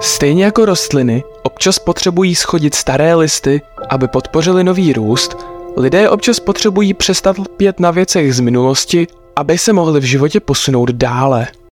Stejně jako rostliny občas potřebují schodit staré listy, aby podpořili nový růst, lidé občas potřebují přestat lpět na věcech z minulosti, aby se mohli v životě posunout dále.